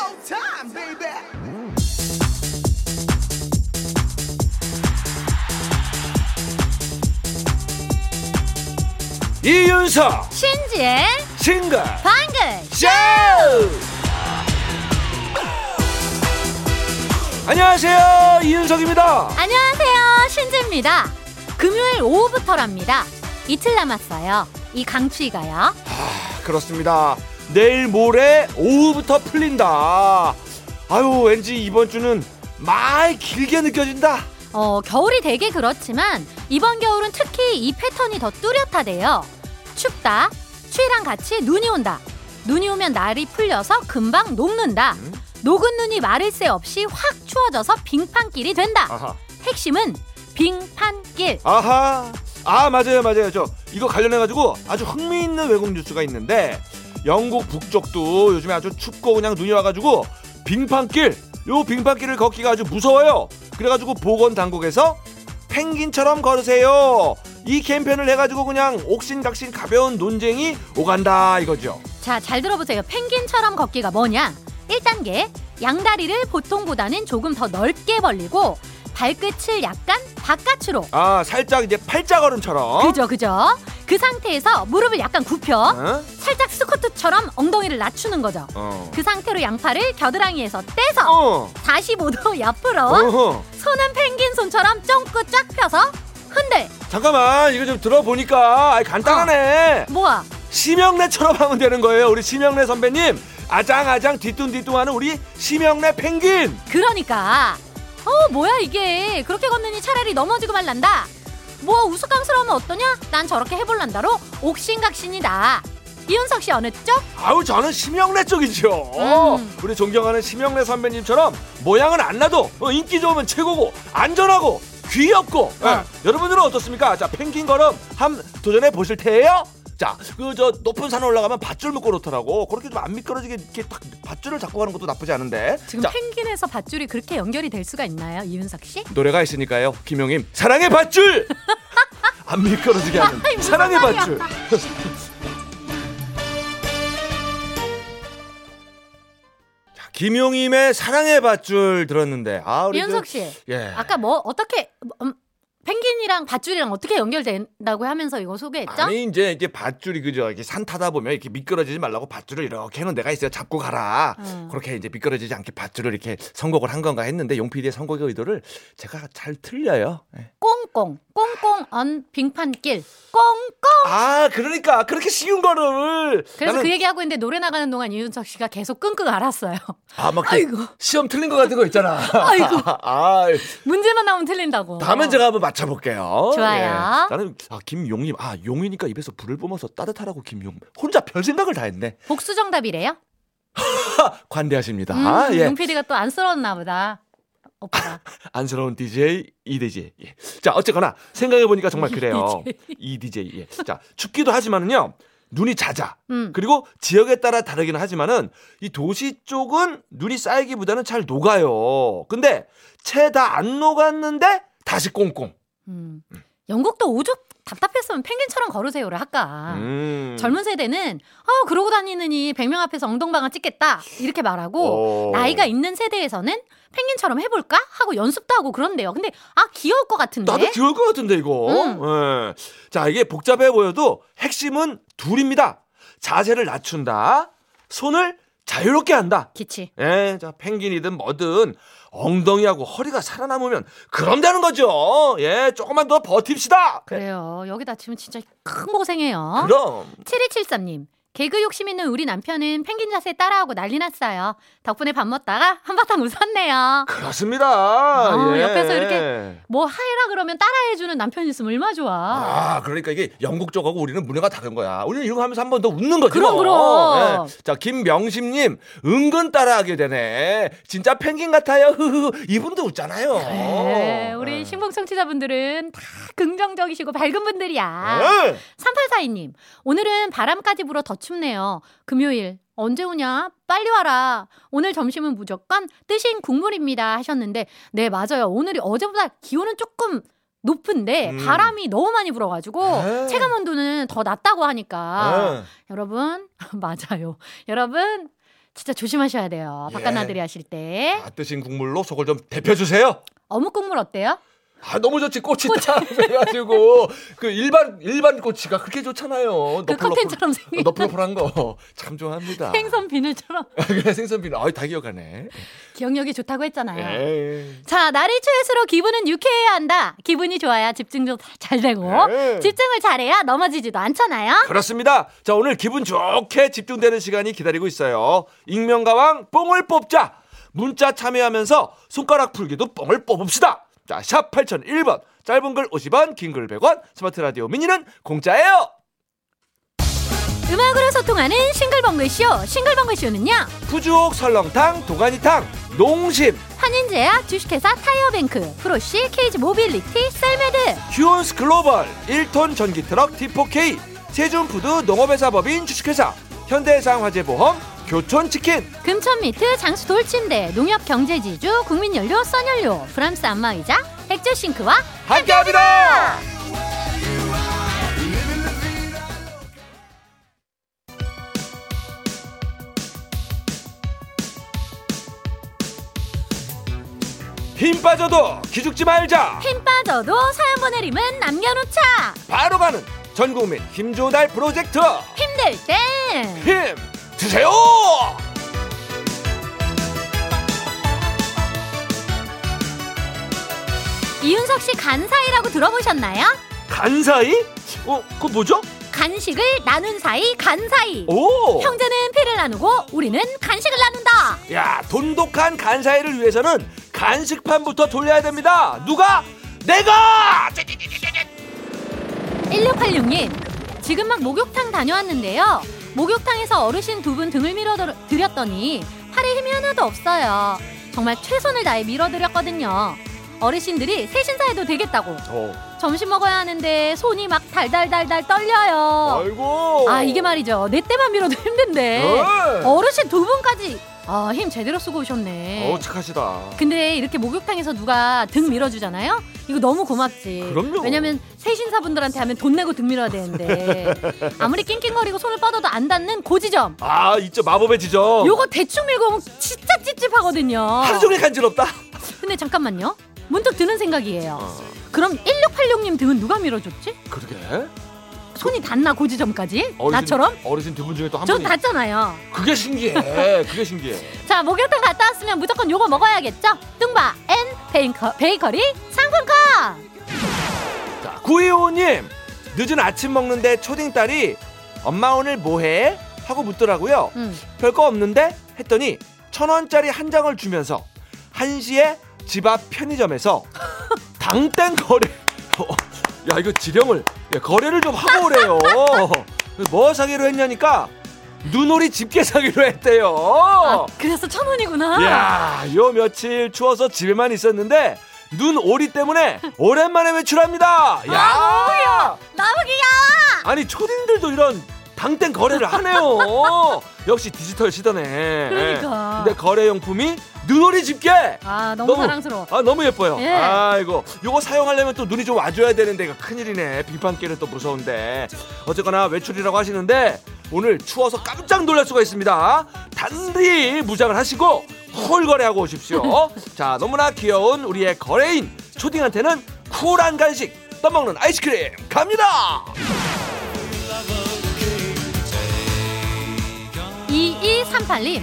showtime, baby. 이윤석 신지의 싱글 방글 쇼! 안녕하세요 이윤석입니다. 안녕하세요 신지입니다. 금요일 오후부터랍니다. 이틀 남았어요. 이 강추위가요. 그렇습니다 내일 모레 오후부터 풀린다. 아유 왠지 이번 주는 많이 길게 느껴진다. 어 겨울이 되게 그렇지만 이번 겨울은 특히 이 패턴이 더 뚜렷하대요. 춥다 추위랑 같이 눈이 온다. 눈이 오면 날이 풀려서 금방 녹는다. 음? 녹은 눈이 마를 새 없이 확 추워져서 빙판길이 된다. 아하. 핵심은 빙판길. 아하. 아 맞아요 맞아요. 저 이거 관련해 가지고 아주 흥미있는 외국 뉴스가 있는데 영국 북쪽도 요즘에 아주 춥고 그냥 눈이 와가지고 빙판길 요 빙판길을 걷기가 아주 무서워요 그래가지고 보건 당국에서 펭귄처럼 걸으세요 이 캠페인을 해가지고 그냥 옥신각신 가벼운 논쟁이 오간다 이거죠 자, 잘 들어보세요. 펭귄처럼 걷기가 뭐냐? 1단계. 양다리를 보통보다는 조금 더 넓게 벌리고 발끝을 약간 바깥으로. 아 살짝 이제 팔자걸음처럼 그죠, 그죠? 그 상태에서 무릎을 약간 굽혀 어? 살짝 스쿼트처럼 엉덩이를 낮추는 거죠. 어. 그 상태로 양팔을 겨드랑이에서 떼서 어. 45도 옆으로 어허. 손은 펭귄 손처럼 쫑긋 쫙 펴서 흔들. 잠깐만 이거 좀 들어보니까 아이, 간단하네 뭐야? 심영래처럼 하면 되는 거예요. 우리 심영래 선배님. 아장아장 뒤뚱뒤뚱하는 우리 심영래 펭귄. 그러니까 어 뭐야 이게 그렇게 걷느니 차라리 넘어지고 말란다 뭐 우스꽝스러우면 어떠냐 난 저렇게 해볼란다로 옥신각신이다 이윤석 씨 어느 쪽? 아우 저는 심영래 쪽이죠. 음. 우리 존경하는 심영래 선배님처럼 모양은 안 나도 어, 인기 좋으면 최고고 안전하고 귀엽고. 예. 어. 여러분들은 어떻습니까? 자 펭귄 걸음 함 도전해 보실 테예요. 자, 그 저 높은 산 올라가면 밧줄 묶고 놓더라고. 그렇게 좀 안 미끄러지게 이렇게 딱 밧줄을 잡고 가는 것도 나쁘지 않은데. 지금 자, 펭귄에서 밧줄이 그렇게 연결이 될 수가 있나요 이윤석 씨? 노래가 있으니까요. 김용임 사랑의 밧줄. 안 미끄러지게 하는 아이, 무슨 사랑의. 밧줄. 자, 김용임의 사랑의 밧줄 들었는데 아 우리 이윤석 그- 씨 예. 아까 뭐 어떻게 음, 펭귄이랑 밧줄이랑 어떻게 연결된다고 하면서 이거 소개했죠? 아니 이제 이제 밧줄이 그죠 이렇게 산 타다 보면 이렇게 미끄러지지 말라고 밧줄을 이렇게 해놓은 데가 있어요 잡고 가라 음. 그렇게 이제 미끄러지지 않게 밧줄을 이렇게 선곡을 한 건가 했는데 용PD의 선곡의 의도를 제가 잘 틀려요 예. 꽁꽁 꽁꽁 언 빙판길 꽁꽁 아 그러니까 그렇게 쉬운 거를 그래서 나는 그 얘기하고 있는데 노래 나가는 동안 이윤석 씨가 계속 끙끙 앓았어요 아막 아이고. 시험 틀린 거 같은 거 있잖아 아이고. 아 문제만 나오면 틀린다고 다음에 제가 한번 맞춰볼게요. 좋아요. 예. 나는 아 김용님 아 용이니까 입에서 불을 뿜어서 따뜻하라고 김용 혼자 별 생각을 다 했네. 복수 정답이래요? 관대하십니다. 음, 아, 예. 용 PD가 또 안쓰러웠나 보다. 오빠가. 안쓰러운 DJ 이 DJ. 예. 자 어쨌거나 생각해 보니까 정말 그래요. 이 DJ. 예. 자 춥기도 하지만은요 눈이 잦아. 음. 그리고 지역에 따라 다르기는 하지만은 이 도시 쪽은 눈이 쌓이기보다는 잘 녹아요. 근데 채 다 안 녹았는데 다시 꽁꽁. 음. 영국도 오죽 답답했으면 펭귄처럼 걸으세요를 할까. 음. 젊은 세대는 어 그러고 다니느니 100명 앞에서 엉덩방아 찍겠다 이렇게 말하고 어. 나이가 있는 세대에서는 펭귄처럼 해볼까 하고 연습도 하고 그런대요. 근데 아 귀여울 것 같은데. 나도 귀여울 것 같은데 이거. 음. 예. 자 이게 복잡해 보여도 핵심은 둘입니다. 자세를 낮춘다. 손을 자유롭게 한다. 기치. 예, 자 펭귄이든 뭐든 엉덩이하고 허리가 살아남으면 그럼 되는 거죠. 예, 조금만 더 버팁시다. 그래요. 여기 다치면 진짜 큰 고생해요. 그럼 7273님. 개그 욕심 있는 우리 남편은 펭귄 자세 따라하고 난리 났어요. 덕분에 밥 먹다가 한바탕 웃었네요. 그렇습니다. 어, 예. 옆에서 이렇게 뭐 하이라 그러면 따라해주는 남편 있으면 얼마나 좋아. 아, 그러니까 이게 영국 쪽하고 우리는 문화가 다른 거야. 우리는 이거 하면서 한 번 더 웃는 거죠. 그럼, 그럼. 예. 자, 김명심님, 은근 따라하게 되네. 진짜 펭귄 같아요. 흐흐. 이분도 웃잖아요. 네, 우리 예. 신봉 청취자분들은 다 긍정적이시고 밝은 분들이야. 예. 3842님, 오늘은 바람까지 불어 더 춥네요. 금요일, 언제 오냐? 빨리 와라. 오늘 점심은 무조건 뜨신 국물입니다. 하셨는데, 네, 맞아요. 오늘이 어제보다 기온은 조금 높은데, 음. 바람이 너무 많이 불어가지고, 에. 체감 온도는 더 낮다고 하니까, 예. 여러분, 맞아요. 여러분, 진짜 조심하셔야 돼요. 예. 바깥 나들이 하실 때. 다 뜨신 국물로 속을 좀 데펴주세요. 어묵 국물 어때요? 아 너무 좋지 꽃이 딱 해가지고 그 일반 일반 꼬치가 그렇게 좋잖아요. 그 커튼처럼 생긴 너플너플한 거 참 좋아합니다. 생선 비늘처럼 그래 생선비는 아다 기억하네. 기억력이 좋다고 했잖아요. 예. 자, 날이 추울수록 기분은 유쾌해야 한다. 기분이 좋아야 집중도 잘 되고 네. 집중을 잘해야 넘어지지도 않잖아요. 그렇습니다. 자 오늘 기분 좋게 집중되는 시간이 기다리고 있어요. 익명가왕 뽕을 뽑자. 문자 참여하면서 손가락 풀기도 뽕을 뽑읍시다. 자, 샵 8001번. 짧은 글 50원, 긴 글 100원. 스마트 라디오 미니는 공짜예요. 음악으로 소통하는 싱글벙글 쇼. 싱글벙글 쇼는요. 푸주옥 설렁탕, 도가니탕, 농심, 한인제약, 주식회사 타이어뱅크, 프로시, 케이지 모빌리티, 셀메드, 휴온스 글로벌, 1톤 전기 트럭 T4K, 세준푸드 농업회사 법인 주식회사, 현대해상 화재보험, 교촌치킨, 금천미트, 장수 돌침대, 농협경제지주, 국민연료, 써연료, 프랑스 안마의자, 액조싱크와 함께합니다. 힘 빠져도 기죽지 말자. 힘 빠져도 사연 보내림은 남겨놓자. 바로 가는 전국민 힘조달 프로젝트 힘들 땐힘 드세요. 이윤석 씨 간사이라고 들어보셨나요? 간사이? 어, 그거 뭐죠? 간식을 나눈 사이 간사이. 오. 형제는 피를 나누고 우리는 간식을 나눈다. 야, 돈독한 간사이를 위해서는 간식판부터 돌려야 됩니다. 누가? 내가! 1686님, 지금 막 목욕탕 다녀왔는데요. 목욕탕에서 어르신 두 분 등을 밀어드렸더니 팔에 힘이 하나도 없어요. 정말 최선을 다해 밀어드렸거든요. 어르신들이 세신사에도 되겠다고. 어. 점심 먹어야 하는데 손이 막 달달달달 떨려요. 아이고. 아 이게 말이죠. 내 때만 밀어도 힘든데 네. 어르신 두 분까지 아 힘 제대로 쓰고 오셨네. 어, 착하시다. 근데 이렇게 목욕탕에서 누가 등 밀어주잖아요. 이거 너무 고맙지. 그럼요. 왜냐면 세신사분들한테 하면 돈 내고 등 밀어야 되는데 아무리 낑낑거리고 손을 뻗어도 안 닿는 고지점. 아, 있죠. 마법의 지점. 요거 대충 밀고 오면 진짜 찝찝하거든요. 하루 종일 간지럽다. 근데 잠깐만요. 문득 드는 생각이에요. 어, 그럼 1686님 등은 누가 밀어줬지? 그러게. 손이 닿나 고지점까지? 어르신, 나처럼? 어르신 두 분 중에 또한전 분이. 닿잖아요. 그게 신기해. 그게 신기해. 자 목욕탕 갔다 왔으면 무조건 요거 먹어야겠죠? 뚱바 and 베이커, 베이커리 자, 구이호님 늦은 아침 먹는데 초딩 딸이 엄마 오늘 뭐해? 하고 묻더라고요. 음. 별거 없는데 했더니 천 원짜리 한 장을 주면서 한 시에 집 앞 편의점에서 당땡 거래. 어, 야 이거 지령을 야, 거래를 좀 하고 오래요. 뭐 사기로 했냐니까 눈오리 집게 사기로 했대요. 아, 그래서 천 원이구나 야, 요 며칠 추워서 집에만 있었는데 눈 오리 때문에 오랜만에 외출합니다. 야, 아, 너무 귀여워 아니 초딩들도 이런 당땡 거래를 하네요. 역시 디지털 시대네. 그러니까. 근데 거래용품이 눈오리 집게. 아 너무, 사랑스러워 아 너무 예뻐요. 예. 아이고 요거 사용하려면 또 눈이 좀 와줘야 되는데 이거 큰일이네. 빙판길은 또 무서운데. 어쨌거나 외출이라고 하시는데 오늘 추워서 깜짝 놀랄 수가 있습니다. 단디 무장을 하시고 콜 거래하고 오십시오. 자 너무나 귀여운 우리의 거래인 초딩한테는 쿨한 간식 떠먹는 아이스크림 갑니다. 2238님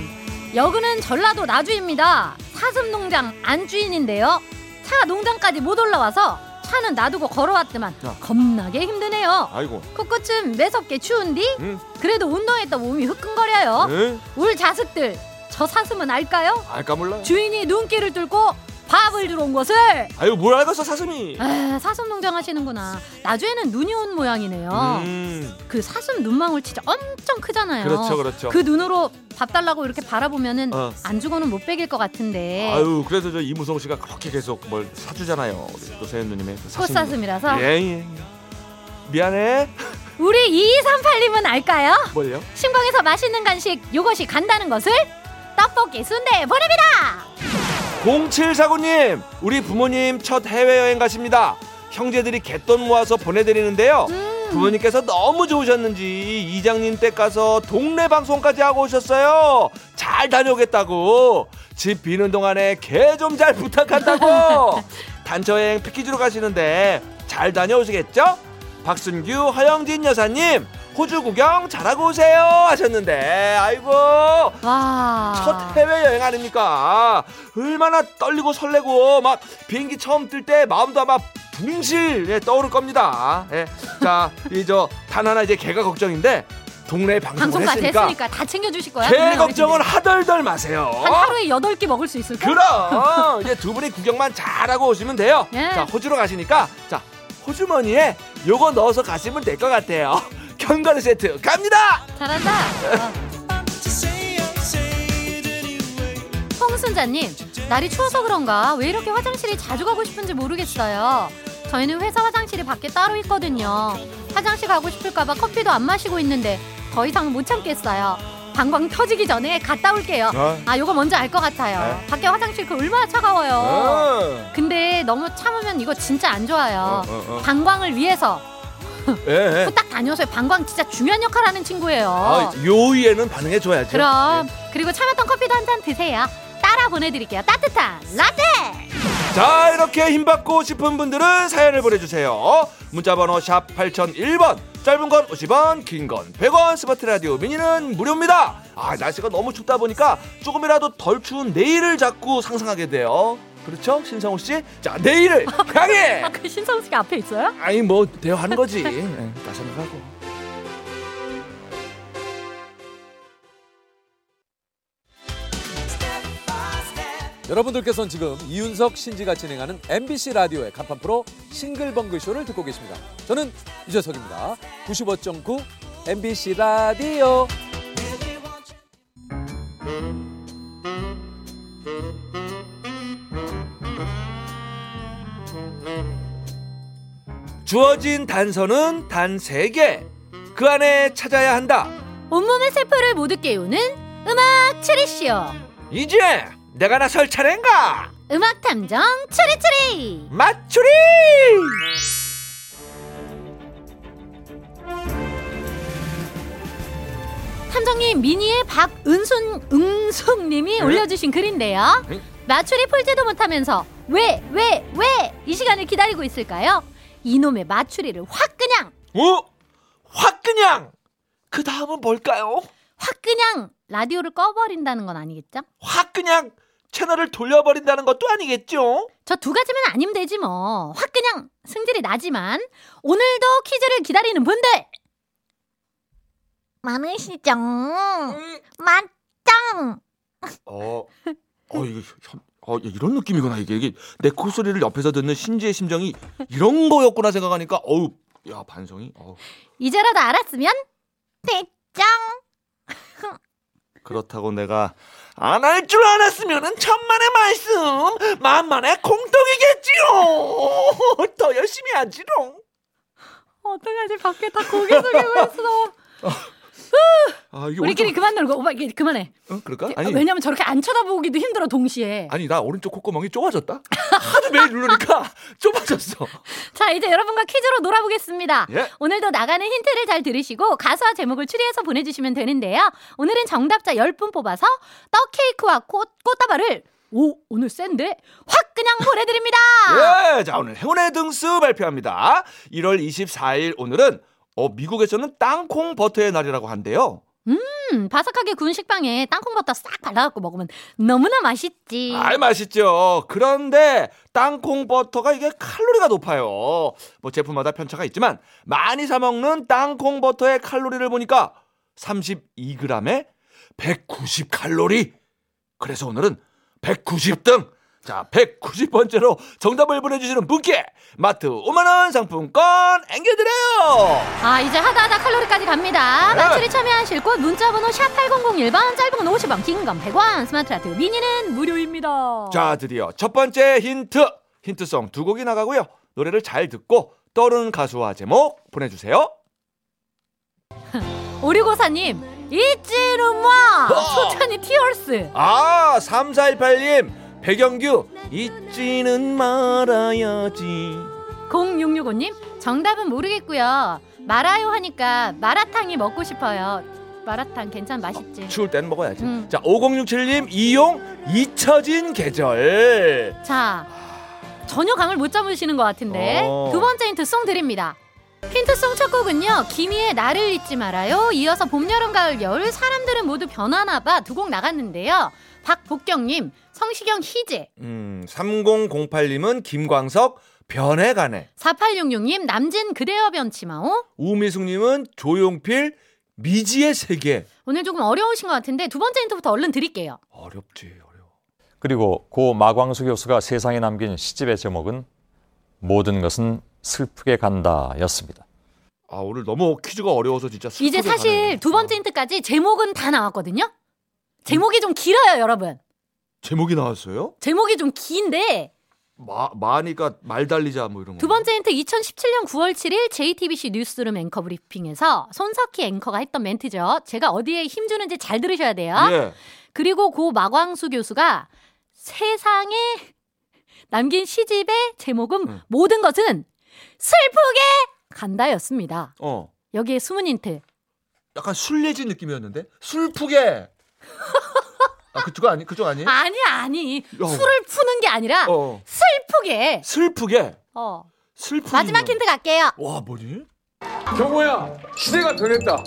여그는 전라도 나주입니다 사슴 농장 안주인인데요 차 농장까지 못 올라와서 차는 놔두고 걸어왔더만 야. 겁나게 힘드네요 아이고. 코끝은 매섭게 추운디 응? 그래도 운동했다 몸이 후끈거려요 응? 울 자식들 저 사슴은 알까요? 알까 몰라. 주인이 눈길을 뚫고 밥을 주러 온 것을 아유 뭘 알겠어 사슴이. 아, 사슴 농장 하시는구나 나주에는 눈이 온 모양이네요 음, 그 사슴 눈망울 진짜 엄청 크잖아요 그렇죠 그렇죠. 그 눈으로 밥 달라고 이렇게 바라보면은 어. 안 주고는 못 베길 것 같은데 아유 그래서 저 이무성 씨가 그렇게 계속 뭘 사주잖아요. 또 세연 누님의 그 사심. 꽃사슴이라서 예, 예. 미안해. 우리 2238님은 알까요? 뭘요? 신봉에서 맛있는 간식 요것이 간다는 것을 떡볶이 순대 보냅니다 0749님 우리 부모님 첫 해외여행 가십니다. 형제들이 갯돈 모아서 보내드리는데요. 음. 부모님께서 너무 좋으셨는지 이장님 댁 가서 동네 방송까지 하고 오셨어요. 잘 다녀오겠다고 집 비는 동안에 개 좀 잘 부탁한다고 단처여행 패키지로 가시는데 잘 다녀오시겠죠? 박순규 허영진 여사님 호주 구경 잘하고 오세요 하셨는데 아이고 와. 첫 해외 여행 아닙니까? 얼마나 떨리고 설레고 막 비행기 처음 뜰 때 마음도 아마 붕실 예, 떠오를 겁니다. 예. 자, 이저 단 하나 이제 개가 걱정인데 동네 방송을 했으니까 했으니까 다 챙겨주실 거야. 개 동네 걱정은. 하덜덜 마세요. 한 하루에 여덟 개 먹을 수 있을까? 그럼 이제 두 분이 구경만 잘하고 오시면 돼요. 예. 자, 호주로 가시니까 자 호주머니에 요거 넣어서 가시면 될 것 같아요. 견과류 세트 갑니다. 잘한다. 어. 홍순자님, 날이 추워서 그런가 왜 이렇게 화장실이 자주 가고 싶은지 모르겠어요. 저희는 회사 화장실이 밖에 따로 있거든요. 화장실 가고 싶을까봐 커피도 안 마시고 있는데 더 이상 못 참겠어요. 방광 터지기 전에 갔다 올게요. 어. 아, 요거 먼저 알것 같아요. 네. 밖에 화장실 그 얼마나 차가워요. 어. 근데 너무 참으면 이거 진짜 안 좋아요. 어, 어, 어. 방광을 위해서 예, 예. 후딱 다녀서요. 방광 진짜 중요한 역할을 하는 친구예요. 아, 요의에는 반응해 줘야죠. 그럼 그리고 참았던 커피도 한 잔 드세요. 따라 보내드릴게요. 따뜻한 라떼. 자 이렇게 힘받고 싶은 분들은 사연을 보내주세요 문자번호 샵 8001번 짧은 건 50원 긴 건 100원 스마트 라디오 미니는 무료입니다 아 날씨가 너무 춥다 보니까 조금이라도 덜 추운 내일을 자꾸 상상하게 돼요 그렇죠 신성우 씨 자 내일을 향해 아까 그 신성우 씨가 앞에 있어요? 아니 뭐 대화하는 거지 예, 나 생각하고 여러분들께서는 지금 이윤석 신지가 진행하는 MBC 라디오의 간판 프로 싱글벙글 쇼를 듣고 계십니다. 저는 유재석입니다. 95.9 MBC 라디오. 주어진 단서는 단 3개 그 안에 찾아야 한다 온몸의 세포를 모두 깨우는 음악 추리쇼. 이제 내가 나설 차례인가 음악 탐정 추리추리. 맞추리 탐정님 미니의 박은순 응숙님이 네? 올려주신 글인데요. 네? 맞추리 풀지도 못하면서 왜 왜 왜 이 시간을 기다리고 있을까요? 이놈의 맞추리를 확 그냥 어? 확 그냥 그 다음은 뭘까요? 확 그냥 라디오를 꺼버린다는 건 아니겠죠? 확 그냥 채널을 돌려버린다는 것도 아니겠죠? 저 두 가지만 아니면 되지 뭐. 확 그냥 승질이 나지만 오늘도 퀴즈를 기다리는 분들 많으시죠? 맞짱. 어, 어 이게 현- 어 이런 느낌이구나 이게. 이게 내 콧소리를 옆에서 듣는 신지의 심정이 이런 거였구나 생각하니까 어우 야 반성이 어 이제라도 알았으면 대짱. 그렇다고 내가 안 할 줄 알았으면은 천만의 말씀 만만의 공덕이겠지요. 더 열심히 하지롱. 어떡하지? 밖에 다 고개 숙이고 있어. 아 이게 우리끼리 오른쪽 그만 놀고 오빠 이게 그만해. 어, 그럴까 아니 왜냐면 저렇게 안 쳐다보기도 힘들어 동시에. 아니 나 오른쪽 콧구멍이 좁아졌다 하도 매일 누르니까 좁아졌어 자 이제 여러분과 퀴즈로 놀아보겠습니다. 예. 오늘도 나가는 힌트를 잘 들으시고 가수와 제목을 추리해서 보내주시면 되는데요. 오늘은 정답자 10분 뽑아서 떡 케이크와 꽃, 꽃다발을 오 오늘 센데 확 그냥 보내드립니다. 예, 자 오늘 행운의 등수 발표합니다. 1월 24일 오늘은 어, 미국에서는 땅콩 버터의 날이라고 한대요. 음, 바삭하게 구운 식빵에 땅콩 버터 싹 발라갖고 먹으면 너무나 맛있지. 아이 맛있죠. 그런데 땅콩 버터가 이게 칼로리가 높아요. 뭐 제품마다 편차가 있지만 많이 사 먹는 땅콩 버터의 칼로리를 보니까 32g에 190 칼로리. 그래서 오늘은 190등. 자, 190번째로 정답을 보내주시는 분께 마트 5만원 상품권 앵겨드려요! 아 이제 하다하다 칼로리까지 갑니다. 네. 맞추리 참여하실 곳 문자번호 샵 8001번 짧은 건 50원 긴 건 100원 스마트 라디오 미니는 무료입니다. 자, 드디어 첫 번째 힌트. 힌트송 두 곡이 나가고요. 노래를 잘 듣고 떠오르는 가수와 제목 보내주세요. 오리고사님 잊지는 마 어. 소찬이 티얼스 아, 3418님. 배경규, 잊지는 말아야지. 0665님 정답은 모르겠고요 말아요 하니까 마라탕이 먹고 싶어요 마라탕 괜찮 맛있지. 추울 땐 먹어야지. 음. 자, 5067님 이용 잊혀진 계절. 자, 전혀 감을 못 잡으시는 것 같은데 어. 두 번째 힌트 송 드립니다. 힌트송 첫 곡은요 김희의 나를 잊지 말아요 이어서 봄 여름 가을 겨울 사람들은 모두 변하나봐 두 곡 나갔는데요 박복경님 성시경 희재 음, 3008님은 김광석 변해가네. 4866님 남진 그대여 변치마오 우미숙님은 조용필 미지의 세계. 오늘 조금 어려우신 것 같은데 두 번째 힌트부터 얼른 드릴게요 어렵지 어려워. 그리고 고 마광수 교수가 세상에 남긴 시집의 제목은 모든 것은 슬프게 간다 였습니다. 아 오늘 너무 퀴즈가 어려워서 진짜 슬프게 이제 사실 가네. 두 번째 힌트까지 제목은 다 나왔거든요 제목이 좀 길어요 여러분 제목이 나왔어요? 제목이 좀 긴데 마 마니까 말 달리자 뭐 이런 거. 두 번째 힌트 2017년 9월 7일 JTBC 뉴스룸 앵커 브리핑에서 손석희 앵커가 했던 멘트죠. 제가 어디에 힘주는지 잘 들으셔야 돼요. 예. 그리고 고 마광수 교수가 세상에 남긴 시집의 제목은 응. 모든 것은 슬프게 간다였습니다. 어. 여기에 숨은 힌트. 약간 술래진 느낌이었는데 술프게. 아 그쪽 아니 그쪽 아니? 아니 아니 야. 술을 푸는 게 아니라 어. 슬프게. 슬프게. 어. 슬프. 마지막 힌트 갈게요. 와 뭐니? 경호야 시대가 변했다.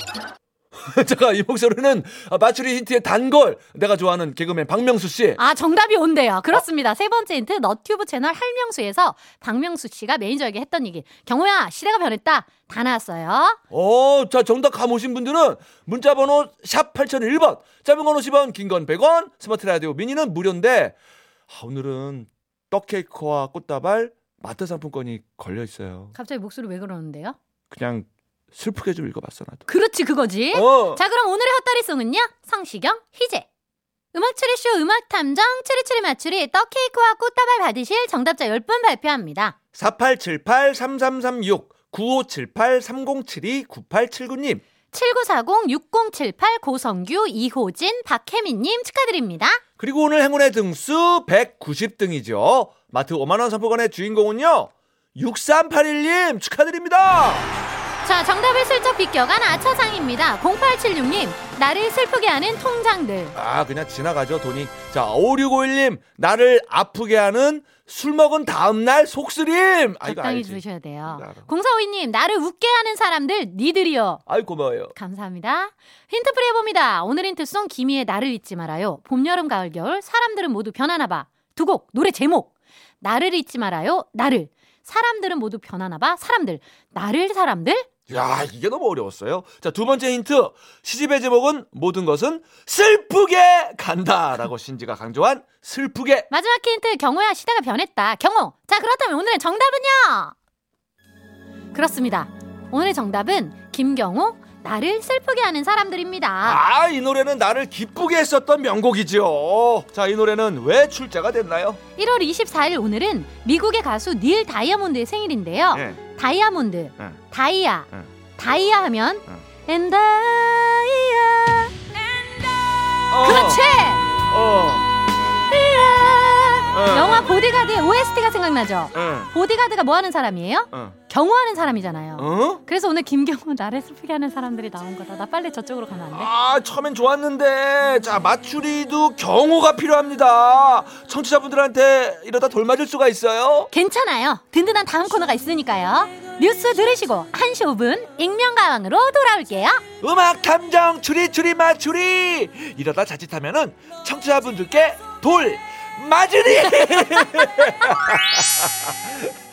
잠깐 이 목소리는 아, 마추리 힌트의 단골 내가 좋아하는 개그맨 박명수 씨. 아, 정답이 온대요. 그렇습니다. 세 번째 힌트, 너튜브 채널 할명수에서 박명수 씨가 매니저에게 했던 얘기. 경호야, 시대가 변했다. 다 나왔어요. 어, 자 정답 감오신 분들은 문자 번호 샵 8001번. 짧은 건 50원, 긴 건 100원. 스마트 라디오 미니는 무료인데 아, 오늘은 떡 케이크와 꽃다발 마트 상품권이 걸려 있어요. 갑자기 목소리 왜 그러는데요? 그냥 슬프게 좀 읽어봤어 나도. 그렇지, 그거지. 어. 자, 그럼 오늘의 헛다리송은요? 성시경, 희재. 음악 추리쇼 음악 탐정 추리추리 맞추리 떡 케이크와 꽃다발 받으실 정답자 10분 발표합니다. 4878-3336 9578-3072-9879님 7940-6078 고성규, 이호진, 박혜민님 축하드립니다. 그리고 오늘 행운의 등수 190등이죠. 마트 5만원 상품권의 주인공은요. 6381님 축하드립니다. 자, 정답을 슬쩍 비껴간 아차상입니다. 0876님, 나를 슬프게 하는 통장들. 아 그냥 지나가죠 돈이. 자 5651님 나를 아프게 하는 술 먹은 다음날 속쓰림. 아 이거 적당히. 주셔야 돼요. 알아. 공사오이님, 나를 웃게 하는 사람들, 니들이요. 아이 고마워요. 감사합니다. 힌트풀이 해봅니다. 오늘 힌트송 김희의 나를 잊지 말아요. 봄, 여름, 가을, 겨울 사람들은 모두 변하나 봐. 두 곡 노래 제목 나를 잊지 말아요. 나를 사람들은 모두 변하나 봐. 사람들 나를 사람들 야 이게 너무 어려웠어요. 자 두 번째 힌트 시집의 제목은 모든 것은 슬프게 간다라고 신지가 강조한 슬프게. 마지막 힌트 경호야 시대가 변했다. 경호. 자 그렇다면 오늘의 정답은요. 그렇습니다. 오늘의 정답은 김경호 나를 슬프게 하는 사람들입니다. 아 이 노래는 나를 기쁘게 했었던 명곡이죠. 자이 노래는 왜 출제가 됐나요? 1월 24일 오늘은 미국의 가수 닐 다이아몬드의 생일인데요. 예. 다이아몬드, 응. 다이아, 응. 다이아 하면 응. and 다이아. 그렇지. 어. 어. 영화 보디가드의 OST가 생각나죠. 응. 보디가드가 뭐 하는 사람이에요? 응. 경호하는 사람이잖아요. 어? 그래서 오늘 김경호 나를 슬프게 하는 사람들이 나온 거다. 나 빨리 저쪽으로 가면 안 돼? 아 처음엔 좋았는데 자 맞추리도 경호가 필요합니다. 청취자분들한테 이러다 돌맞을 수가 있어요. 괜찮아요. 든든한 다음 코너가 있으니까요. 뉴스 들으시고 1시 5분 익명가왕으로 돌아올게요. 음악 탐정 추리 추리 맞추리 이러다 자칫하면은 청취자분들께 돌 맞으리